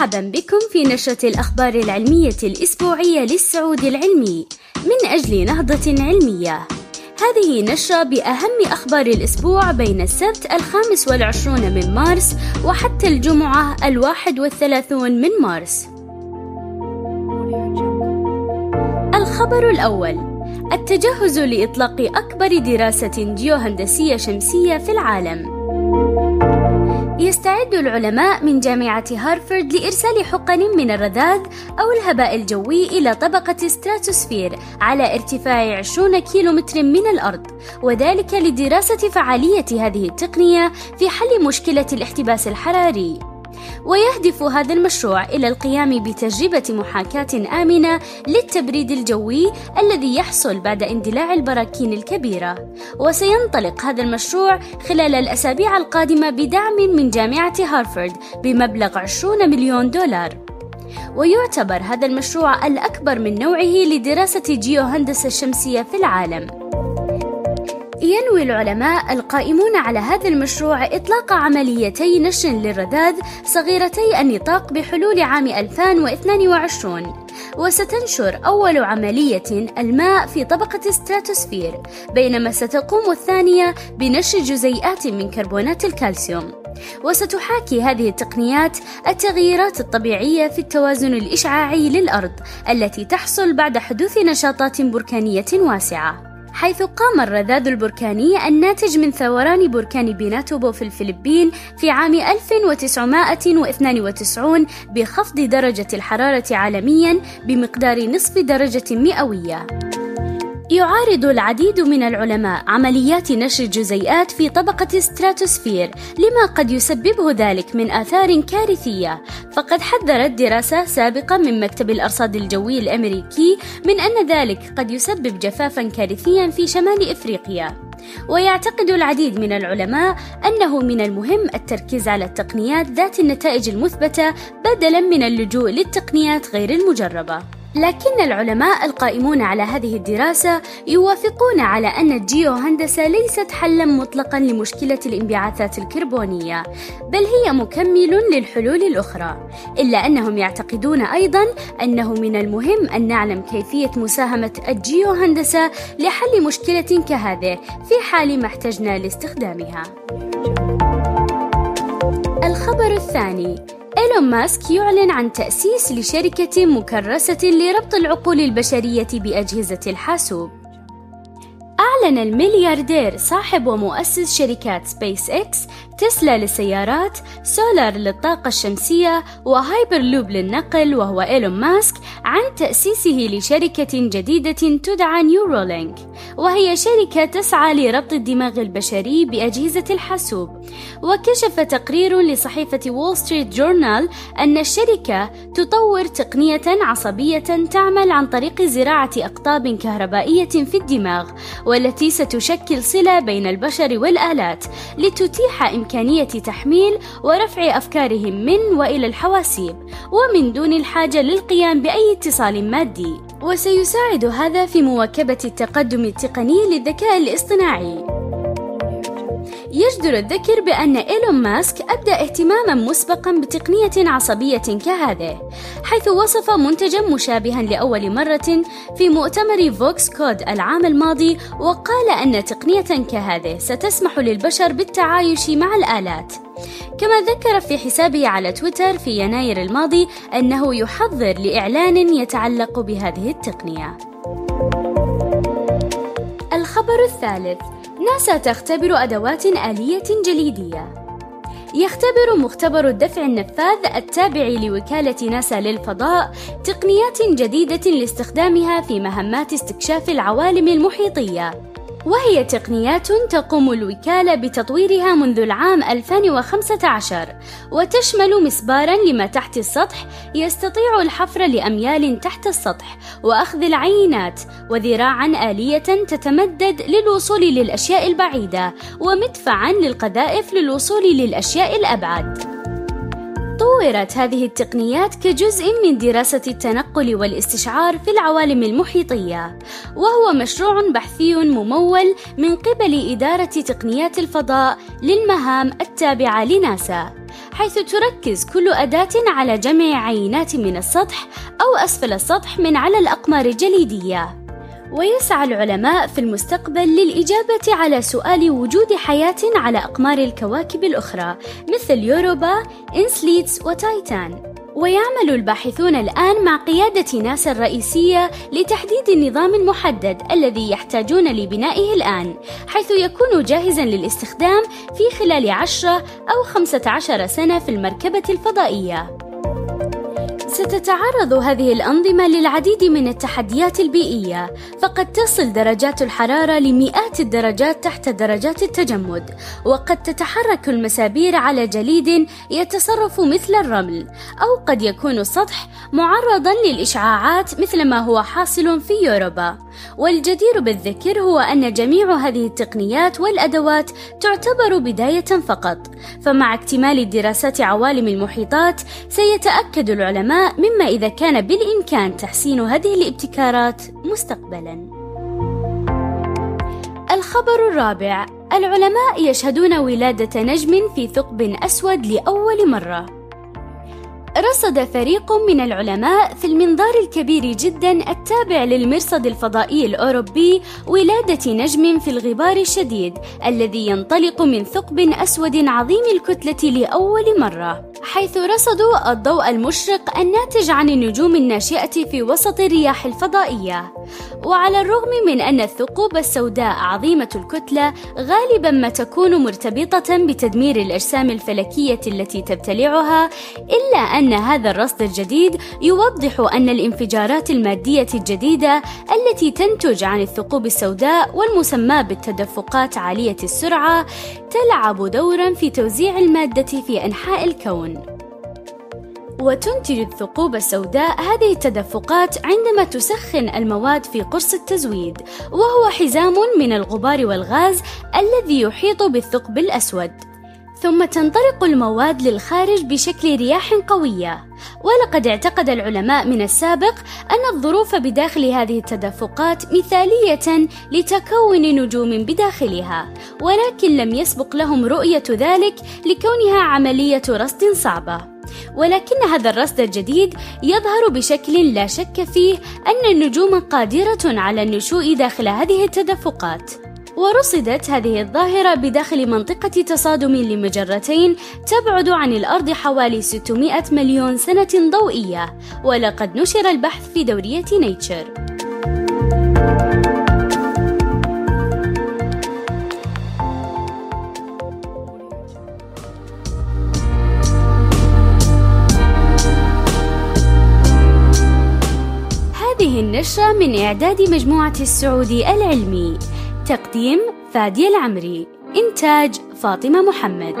مرحبا بكم في نشرة الأخبار العلمية الأسبوعية للسعودي العلمي من أجل نهضة علمية. هذه نشرة بأهم أخبار الأسبوع بين السبت الخامس والعشرون من مارس وحتى الجمعة الواحد والثلاثون من مارس. الخبر الأول التجهز لإطلاق أكبر دراسة جيوهندسية شمسية في العالم. يستعد العلماء من جامعة هارفارد لإرسال حقن من الرذاذ أو الهباء الجوي إلى طبقة ستراتوسفير على ارتفاع 20 كيلومتر من الأرض. وذلك لدراسة فعالية هذه التقنية في حل مشكلة الاحتباس الحراري. ويهدف هذا المشروع إلى القيام بتجربة محاكاة آمنة للتبريد الجوي الذي يحصل بعد اندلاع البراكين الكبيرة. وسينطلق هذا المشروع خلال الأسابيع القادمة بدعم من جامعة هارفارد بمبلغ 20 مليون دولار. ويعتبر هذا المشروع الأكبر من نوعه لدراسة جيوهندسة الشمسية في العالم. ينوي العلماء القائمون على هذا المشروع إطلاق عمليتي نشر للرذاذ صغيرتي النطاق بحلول عام 2022 وستنشر أول عملية الماء في طبقة ستراتوسفير بينما ستقوم الثانية بنشر جزيئات من كربونات الكالسيوم. وستحاكي هذه التقنيات التغييرات الطبيعية في التوازن الإشعاعي للأرض التي تحصل بعد حدوث نشاطات بركانية واسعة. حيث قام الرذاذ البركاني الناتج من ثوران بركان بيناتوبو في الفلبين في عام 1992 بخفض درجة الحرارة عالميا بمقدار نصف درجة مئوية. يعارض العديد من العلماء عمليات نشر الجزيئات في طبقة ستراتوسفير لما قد يسببه ذلك من آثار كارثية. فقد حذرت دراسة سابقة من مكتب الأرصاد الجوي الأمريكي من أن ذلك قد يسبب جفافا كارثيا في شمال إفريقيا. ويعتقد العديد من العلماء أنه من المهم التركيز على التقنيات ذات النتائج المثبتة بدلا من اللجوء للتقنيات غير المجربة. لكن العلماء القائمون على هذه الدراسة يوافقون على أن الجيوهندسة ليست حلا مطلقا لمشكلة الانبعاثات الكربونية، بل هي مكمل للحلول الأخرى، إلا أنهم يعتقدون أيضا أنه من المهم أن نعلم كيفية مساهمة الجيوهندسة لحل مشكلة كهذه في حال ما احتجنا لاستخدامها. الخبر الثاني إيلون ماسك يعلن عن تأسيس لشركة مكرسة لربط العقول البشرية بأجهزة الحاسوب. أعلن الملياردير صاحب ومؤسس شركات سبيس إكس تسلا للسيارات، سولار للطاقة الشمسية، وهايبر لوب للنقل وهو إيلون ماسك عن تأسيسه لشركة جديدة تدعى نيورولينك، وهي شركة تسعى لربط الدماغ البشري بأجهزة الحاسوب. وكشف تقرير لصحيفة وول ستريت جورنال أن الشركة تطور تقنية عصبية تعمل عن طريق زراعة أقطاب كهربائية في الدماغ، والتي ستشكل صلة بين البشر والآلات لتتيح إمكانية تحميل ورفع أفكارهم من وإلى الحواسيب ومن دون الحاجة للقيام بأي اتصال مادي. وسيساعد هذا في مواكبة التقدم التقني للذكاء الاصطناعي. يجدر الذكر بأن إيلون ماسك أبدى اهتماما مسبقا بتقنية عصبية كهذه حيث وصف منتجا مشابها لأول مرة في مؤتمر فوكس كود العام الماضي وقال أن تقنية كهذه ستسمح للبشر بالتعايش مع الآلات. كما ذكر في حسابه على تويتر في يناير الماضي أنه يحضر لإعلان يتعلق بهذه التقنية. الخبر الثالث. ناسا تختبر أدوات آلية جليدية. يختبر مختبر الدفع النفاث التابع لوكالة ناسا للفضاء تقنيات جديدة لاستخدامها في مهمات استكشاف العوالم المحيطية. وهي تقنيات تقوم الوكالة بتطويرها منذ العام 2015 وتشمل مسبارا لما تحت السطح يستطيع الحفر لأميال تحت السطح وأخذ العينات وذراعا آلية تتمدد للوصول للأشياء البعيدة ومدفعا للقذائف للوصول للأشياء الأبعد. طورت هذه التقنيات كجزء من دراسة التنقل والاستشعار في العوالم المحيطية، وهو مشروع بحثي ممول من قبل إدارة تقنيات الفضاء للمهام التابعة لناسا. حيث تركز كل أداة على جمع عينات من السطح أو أسفل السطح من على الأقمار الجليدية ويسعى العلماء في المستقبل للإجابة على سؤال وجود حياة على أقمار الكواكب الأخرى مثل يوروبا، إنسليتس وتايتان. ويعمل الباحثون الآن مع قيادة ناسا الرئيسية لتحديد النظام المحدد الذي يحتاجون لبنائه الآن حيث يكون جاهزا للاستخدام في خلال عشرة أو خمسة عشر سنة في المركبة الفضائية. ستتعرض هذه الأنظمة للعديد من التحديات البيئية، فقد تصل درجات الحرارة لمئات الدرجات تحت درجات التجمد، وقد تتحرك المسابير على جليد يتصرف مثل الرمل، أو قد يكون السطح معرضا للإشعاعات مثل ما هو حاصل في يوروبا. والجدير بالذكر هو أن جميع هذه التقنيات والأدوات تعتبر بداية فقط، فمع اكتمال دراسات عوالم المحيطات سيتأكد العلماء مما إذا كان بالإمكان تحسين هذه الابتكارات مستقبلا. الخبر الرابع العلماء يشهدون ولادة نجم في ثقب أسود لأول مرة رصد فريق من العلماء في المنظار الكبير جدا التابع للمرصد الفضائي الأوروبي ولادة نجم في الغبار الشديد الذي ينطلق من ثقب أسود عظيم الكتلة لأول مرة. حيث رصدوا الضوء المشرق الناتج عن النجوم الناشئة في وسط الرياح الفضائية. وعلى الرغم من أن الثقوب السوداء عظيمة الكتلة غالبا ما تكون مرتبطة بتدمير الأجسام الفلكية التي تبتلعها إلا أن هذا الرصد الجديد يوضح أن الانفجارات المادية الجديدة التي تنتج عن الثقوب السوداء والمسمى بالتدفقات عالية السرعة تلعب دورا في توزيع المادة في أنحاء الكون. وتنتج الثقوب السوداء هذه التدفقات عندما تسخن المواد في قرص التزويد وهو حزام من الغبار والغاز الذي يحيط بالثقب الأسود. ثم تنطلق المواد للخارج بشكل رياح قوية. ولقد اعتقد العلماء من السابق أن الظروف بداخل هذه التدفقات مثالية لتكون نجوم بداخلها ولكن لم يسبق لهم رؤية ذلك لكونها عملية رصد صعبة. ولكن هذا الرصد الجديد يظهر بشكل لا شك فيه أن النجوم قادرة على النشوء داخل هذه التدفقات. ورصدت هذه الظاهرة بداخل منطقة تصادم لمجرتين تبعد عن الأرض حوالي 600 مليون سنة ضوئية ولقد نشر البحث في دورية نيتشر هذه النشرة من إعداد مجموعة السعودي العلمي. تقديم فادي العمري إنتاج فاطمة محمد.